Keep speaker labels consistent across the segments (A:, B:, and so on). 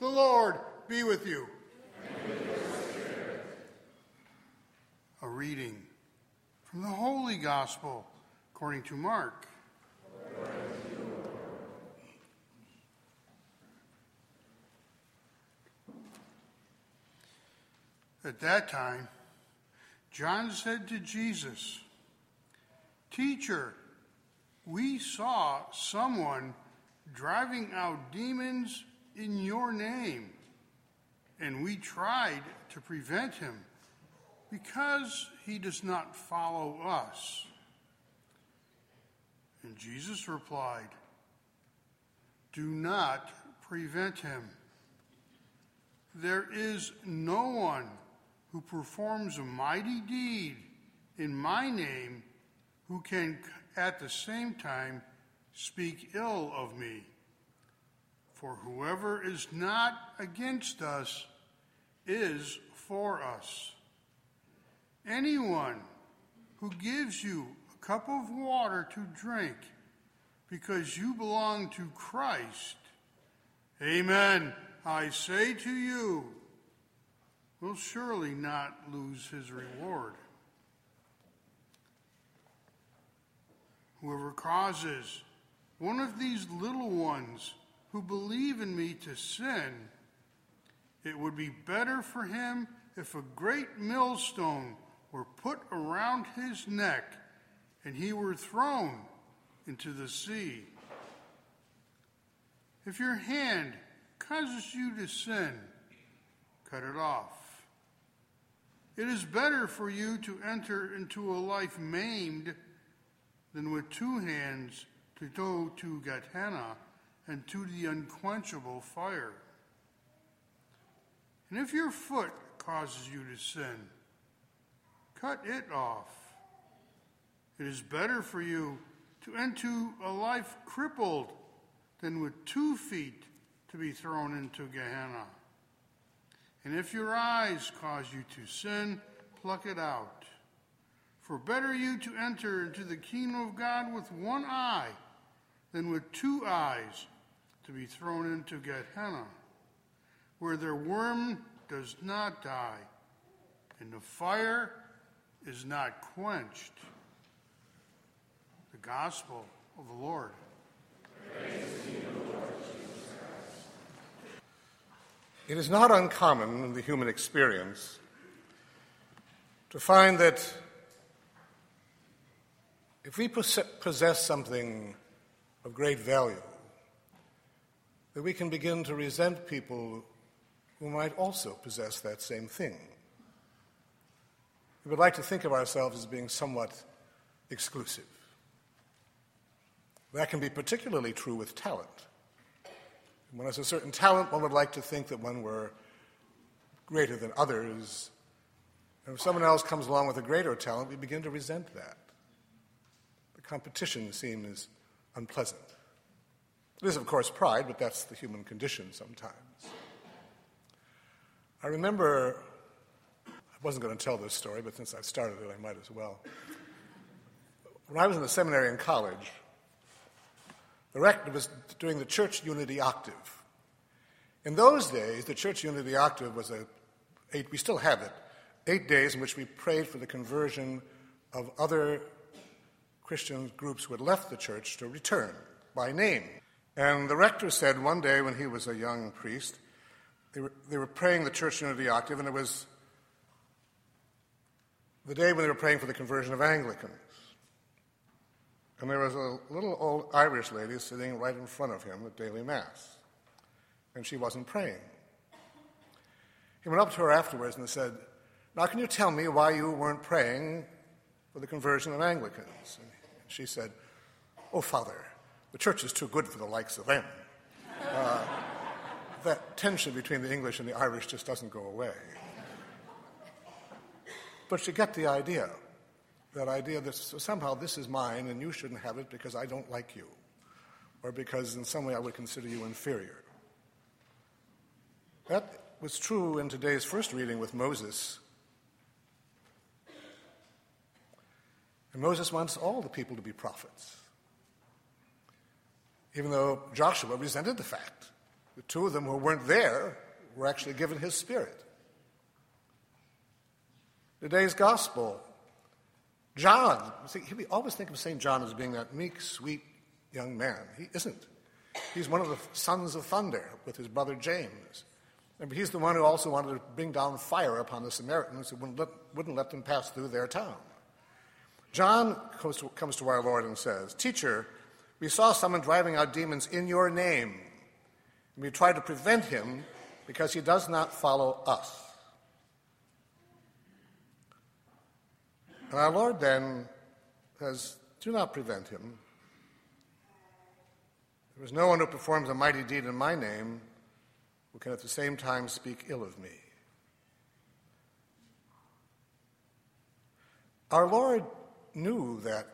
A: The Lord be with you. A reading from the Holy Gospel according to Mark. At that time, John said to Jesus, Teacher, we saw someone driving out demons in your name, and we tried to prevent him because he does not follow us. And Jesus replied, Do not prevent him. There is no one who performs a mighty deed in my name who can at the same time speak ill of me. For whoever is not against us is for us. Anyone who gives you a cup of water to drink because you belong to Christ, amen, I say to you, will surely not lose his reward. Whoever causes one of these little ones who believe in me to sin, it would be better for him if a great millstone were put around his neck and he were thrown into the sea. If your hand causes you to sin, cut it off. It is better for you to enter into a life maimed than with two hands to go to Gehenna and to the unquenchable fire. And if your foot causes you to sin, cut it off. It is better for you to enter a life crippled than with two feet to be thrown into Gehenna. And if your eyes cause you to sin, pluck it out. For better you to enter into the kingdom of God with one eye than with two eyes to be thrown into Gehenna, where their worm does not die, and the fire is not quenched. The Gospel of the Lord.
B: It is not uncommon in the human experience to find that if we possess something of great value, that we can begin to resent people who might also possess that same thing. We would like to think of ourselves as being somewhat exclusive. That can be particularly true with talent. When one has a certain talent, one would like to think that one were greater than others. And if someone else comes along with a greater talent, we begin to resent that. The competition seems unpleasant. It is, of course, pride, but that's the human condition sometimes. I remember, I wasn't going to tell this story, but since I've started it, I might as well. When I was in the seminary in college, the rector was doing the church unity octave. In those days, the church unity octave was a, eight, we still have it, eight days in which we prayed for the conversion of other Christian groups who had left the church to return by name. And the rector said one day when he was a young priest, they were, they were praying the church unity octave, and it was the day when they were praying for the conversion of Anglicans. And there was a little old Irish lady sitting right in front of him at daily Mass, and she wasn't praying. He went up to her afterwards and said, Now, can you tell me why you weren't praying for the conversion of Anglicans? And she said, Oh, Father, the church is too good for the likes of them. Uh, that tension between the English and the Irish just doesn't go away. But you get the idea that idea that somehow this is mine and you shouldn't have it because I don't like you, or because in some way I would consider you inferior. That was true in today's first reading with Moses. And Moses wants all the people to be prophets. Even though Joshua resented the fact The two of them who weren't there were actually given his spirit. Today's gospel, John, see, we always think of St. John as being that meek, sweet young man. He isn't. He's one of the sons of thunder with his brother James. And he's the one who also wanted to bring down fire upon the Samaritans who wouldn't let, wouldn't let them pass through their town. John comes to, comes to our Lord and says, Teacher, we saw someone driving out demons in your name, and we tried to prevent him because he does not follow us. And our Lord then says, Do not prevent him. There is no one who performs a mighty deed in my name who can at the same time speak ill of me. Our Lord knew that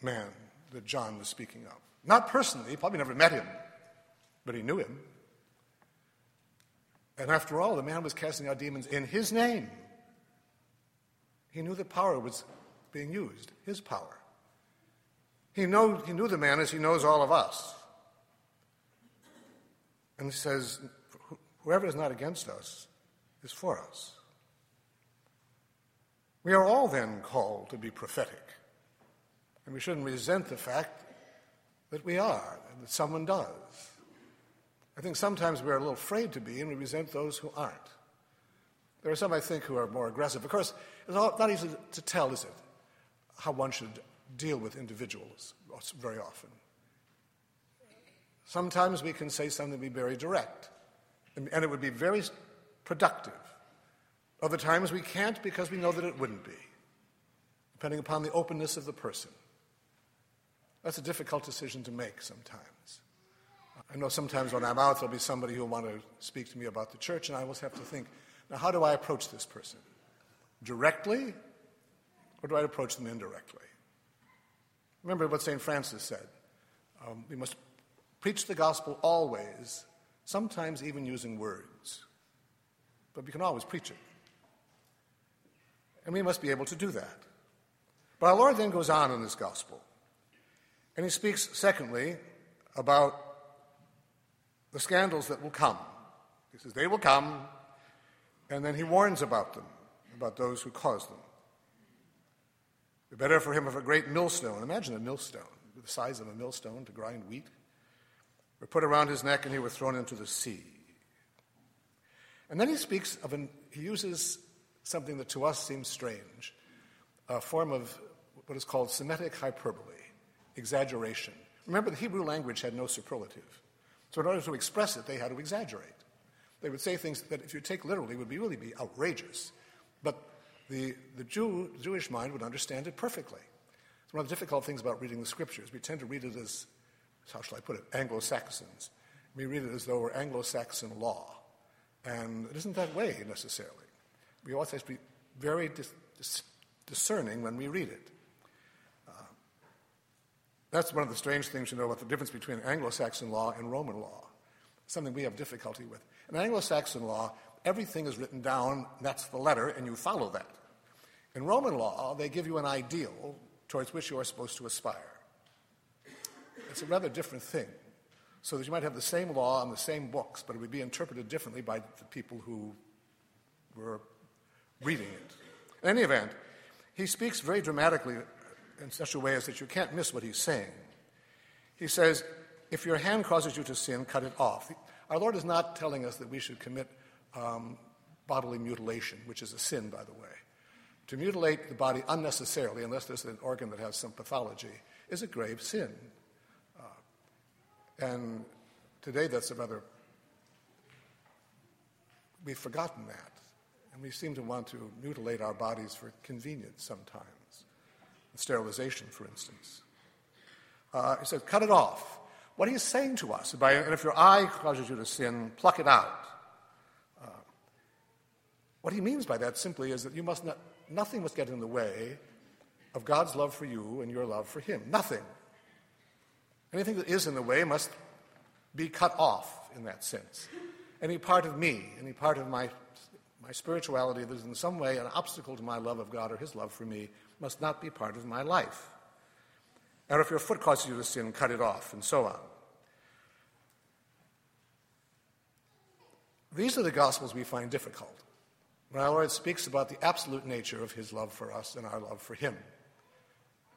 B: man that John was speaking of. Not personally, probably never met him, but he knew him. And after all, the man was casting out demons in his name. He knew the power was being used, his power. He, know, he knew the man as he knows all of us. And he says, Whoever is not against us is for us. We are all then called to be prophetic. And we shouldn't resent the fact that we are, and that someone does. I think sometimes we're a little afraid to be, and we resent those who aren't. There are some, I think, who are more aggressive. Of course, it's not easy to tell, is it, how one should deal with individuals very often. Sometimes we can say something be very direct, and, and it would be very productive. Other times we can't because we know that it wouldn't be, depending upon the openness of the person. That's a difficult decision to make sometimes. I know sometimes when I'm out, there'll be somebody who'll want to speak to me about the church, and I always have to think, now, how do I approach this person? Directly, or do I approach them indirectly? Remember what St. Francis said um, we must preach the gospel always, sometimes even using words, but we can always preach it. And we must be able to do that. But our Lord then goes on in this gospel. And he speaks, secondly, about the scandals that will come. He says, they will come, and then he warns about them, about those who cause them. The better for him if a great millstone, imagine a millstone, the size of a millstone to grind wheat, were put around his neck and he were thrown into the sea. And then he speaks of, an, he uses something that to us seems strange, a form of what is called Semitic hyperbole exaggeration. Remember, the Hebrew language had no superlative. So, in order to express it, they had to exaggerate. They would say things that, if you take literally, would be really be outrageous. But the, the Jew, Jewish mind would understand it perfectly. It's one of the difficult things about reading the scriptures. We tend to read it as, how shall I put it, Anglo Saxons. We read it as though we're Anglo Saxon law. And it isn't that way necessarily. We also have to be very dis- dis- discerning when we read it. That's one of the strange things you know about the difference between Anglo Saxon law and Roman law, something we have difficulty with. In Anglo Saxon law, everything is written down, that's the letter, and you follow that. In Roman law, they give you an ideal towards which you are supposed to aspire. It's a rather different thing. So that you might have the same law and the same books, but it would be interpreted differently by the people who were reading it. In any event, he speaks very dramatically in such a way as that you can't miss what he's saying. He says, if your hand causes you to sin, cut it off. Our Lord is not telling us that we should commit um, bodily mutilation, which is a sin, by the way. To mutilate the body unnecessarily, unless there's an organ that has some pathology, is a grave sin. Uh, and today that's a rather, we've forgotten that. And we seem to want to mutilate our bodies for convenience sometimes sterilization, for instance. Uh, he said, cut it off. What he is saying to us, and if your eye causes you to sin, pluck it out. Uh, what he means by that simply is that you must not, nothing must get in the way of God's love for you and your love for him. Nothing. Anything that is in the way must be cut off in that sense. Any part of me, any part of my, my spirituality that is in some way an obstacle to my love of God or his love for me must not be part of my life. And if your foot causes you to sin, cut it off, and so on. These are the Gospels we find difficult. When our Lord speaks about the absolute nature of his love for us and our love for him.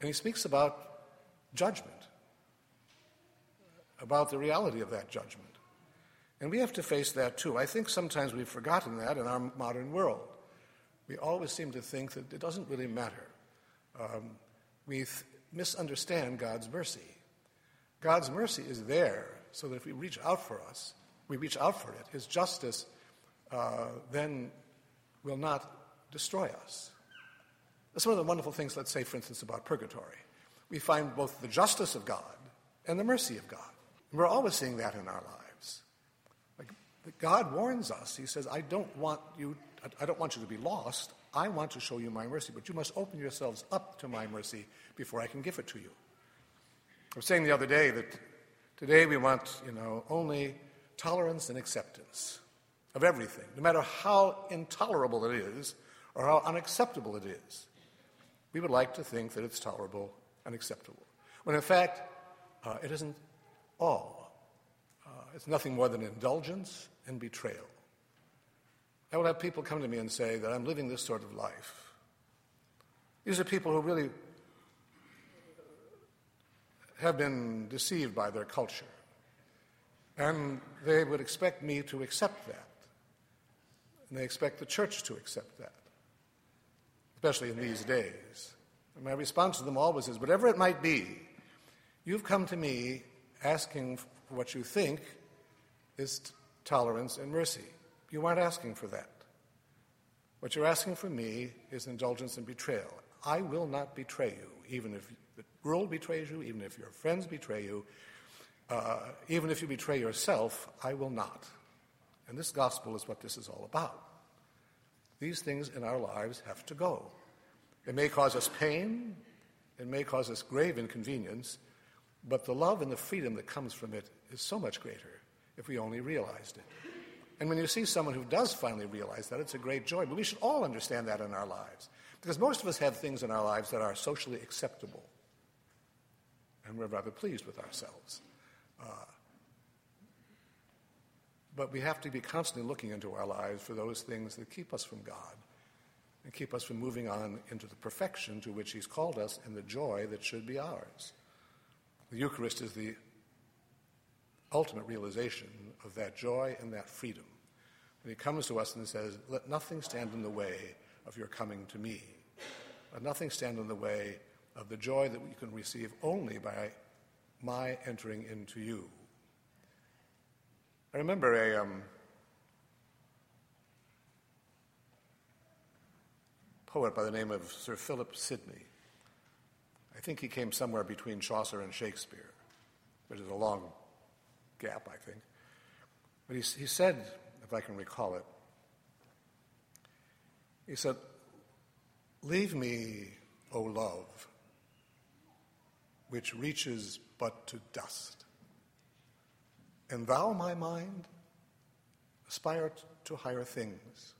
B: And he speaks about judgment, about the reality of that judgment. And we have to face that too. I think sometimes we've forgotten that in our modern world. We always seem to think that it doesn't really matter. Um, we th- misunderstand God's mercy. God's mercy is there so that if we reach out for us, we reach out for it. His justice uh, then will not destroy us. That's one of the wonderful things, let's say, for instance, about purgatory. We find both the justice of God and the mercy of God. And we're always seeing that in our lives. Like God warns us. He says, I don't want you, I don't want you to be lost. I want to show you my mercy, but you must open yourselves up to my mercy before I can give it to you. I was saying the other day that today we want, you know, only tolerance and acceptance of everything, no matter how intolerable it is or how unacceptable it is. We would like to think that it's tolerable and acceptable, when in fact, uh, it isn't all. Uh, it's nothing more than indulgence and betrayal. I will have people come to me and say that I'm living this sort of life. These are people who really have been deceived by their culture. And they would expect me to accept that. And they expect the church to accept that, especially in these days. And my response to them always is whatever it might be, you've come to me asking for what you think is tolerance and mercy. You aren't asking for that. What you're asking for me is indulgence and betrayal. I will not betray you, even if the world betrays you, even if your friends betray you, uh, even if you betray yourself, I will not. And this gospel is what this is all about. These things in our lives have to go. It may cause us pain, it may cause us grave inconvenience, but the love and the freedom that comes from it is so much greater if we only realized it. And when you see someone who does finally realize that, it's a great joy. But we should all understand that in our lives. Because most of us have things in our lives that are socially acceptable. And we're rather pleased with ourselves. Uh, but we have to be constantly looking into our lives for those things that keep us from God and keep us from moving on into the perfection to which He's called us and the joy that should be ours. The Eucharist is the ultimate realization of that joy and that freedom. And He comes to us and says, Let nothing stand in the way of your coming to me. Let nothing stand in the way of the joy that you can receive only by my entering into you. I remember a um, poet by the name of Sir Philip Sidney. I think he came somewhere between Chaucer and Shakespeare, which is a long gap, I think. But he, he said, if I can recall it, he said, Leave me, O love, which reaches but to dust. And thou, my mind, aspire to higher things.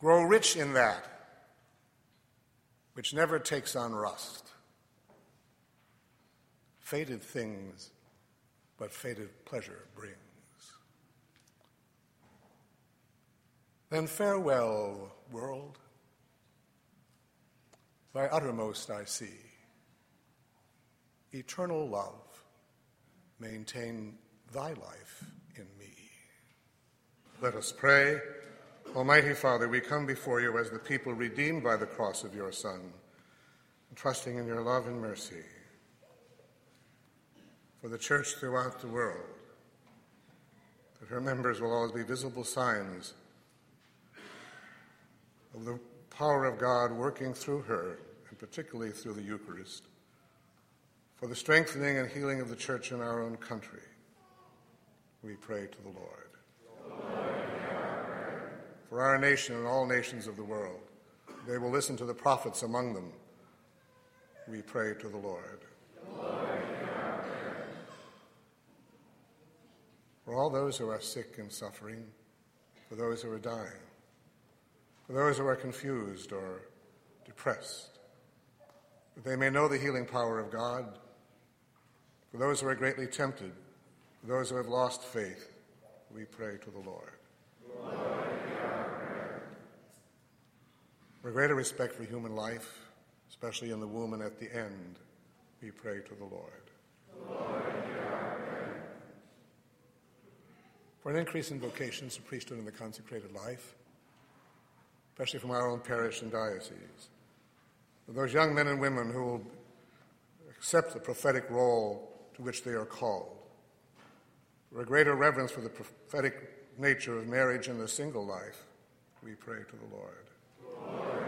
B: Grow rich in that which never takes on rust. Faded things, but faded pleasure brings. Then farewell, world. Thy uttermost I see. Eternal love maintain thy life in me. Let us pray. Almighty Father, we come before you as the people redeemed by the cross of your Son, trusting in your love and mercy for the church throughout the world, that her members will always be visible signs of the power of God working through her, and particularly through the Eucharist for the strengthening and healing of the church in our own country. We pray to the Lord. for our nation and all nations of the world, they will listen to the prophets among them. We pray to the Lord. For all those who are sick and suffering, for those who are dying, for those who are confused or depressed, that they may know the healing power of God for those who are greatly tempted, for those who have lost faith, we pray to the Lord. For greater respect for human life, especially in the womb and at the end, we pray to the Lord. Lord for an increase in vocations to priesthood and the consecrated life, especially from our own parish and diocese. For those young men and women who will accept the prophetic role to which they are called. For a greater reverence for the prophetic nature of marriage and the single life, we pray to the Lord. Lord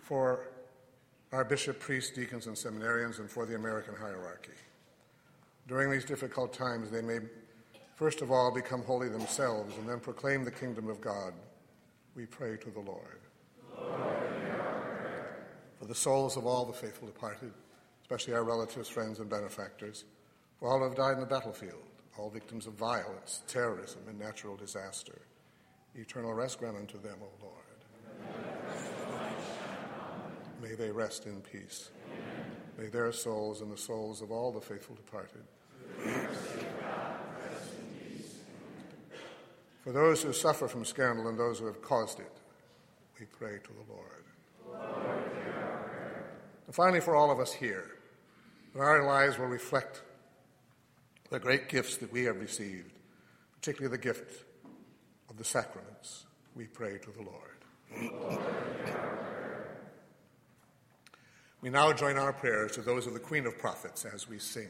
B: for our bishop, priests, deacons, and seminarians, and for the American hierarchy. During these difficult times, they may first of all become holy themselves and then proclaim the kingdom of God. We pray to the Lord. Lord for the souls of all the faithful departed, especially our relatives, friends, and benefactors, for all who have died in the battlefield, all victims of violence, terrorism, and natural disaster. Eternal rest grant unto them, O Lord. May they rest in peace. May their souls and the souls of all the faithful departed. For those who suffer from scandal and those who have caused it, we pray to the Lord. Lord and finally, for all of us here, that our lives will reflect the great gifts that we have received, particularly the gift of the sacraments, we pray to the Lord. Lord we now join our prayers to those of the Queen of Prophets as we sing.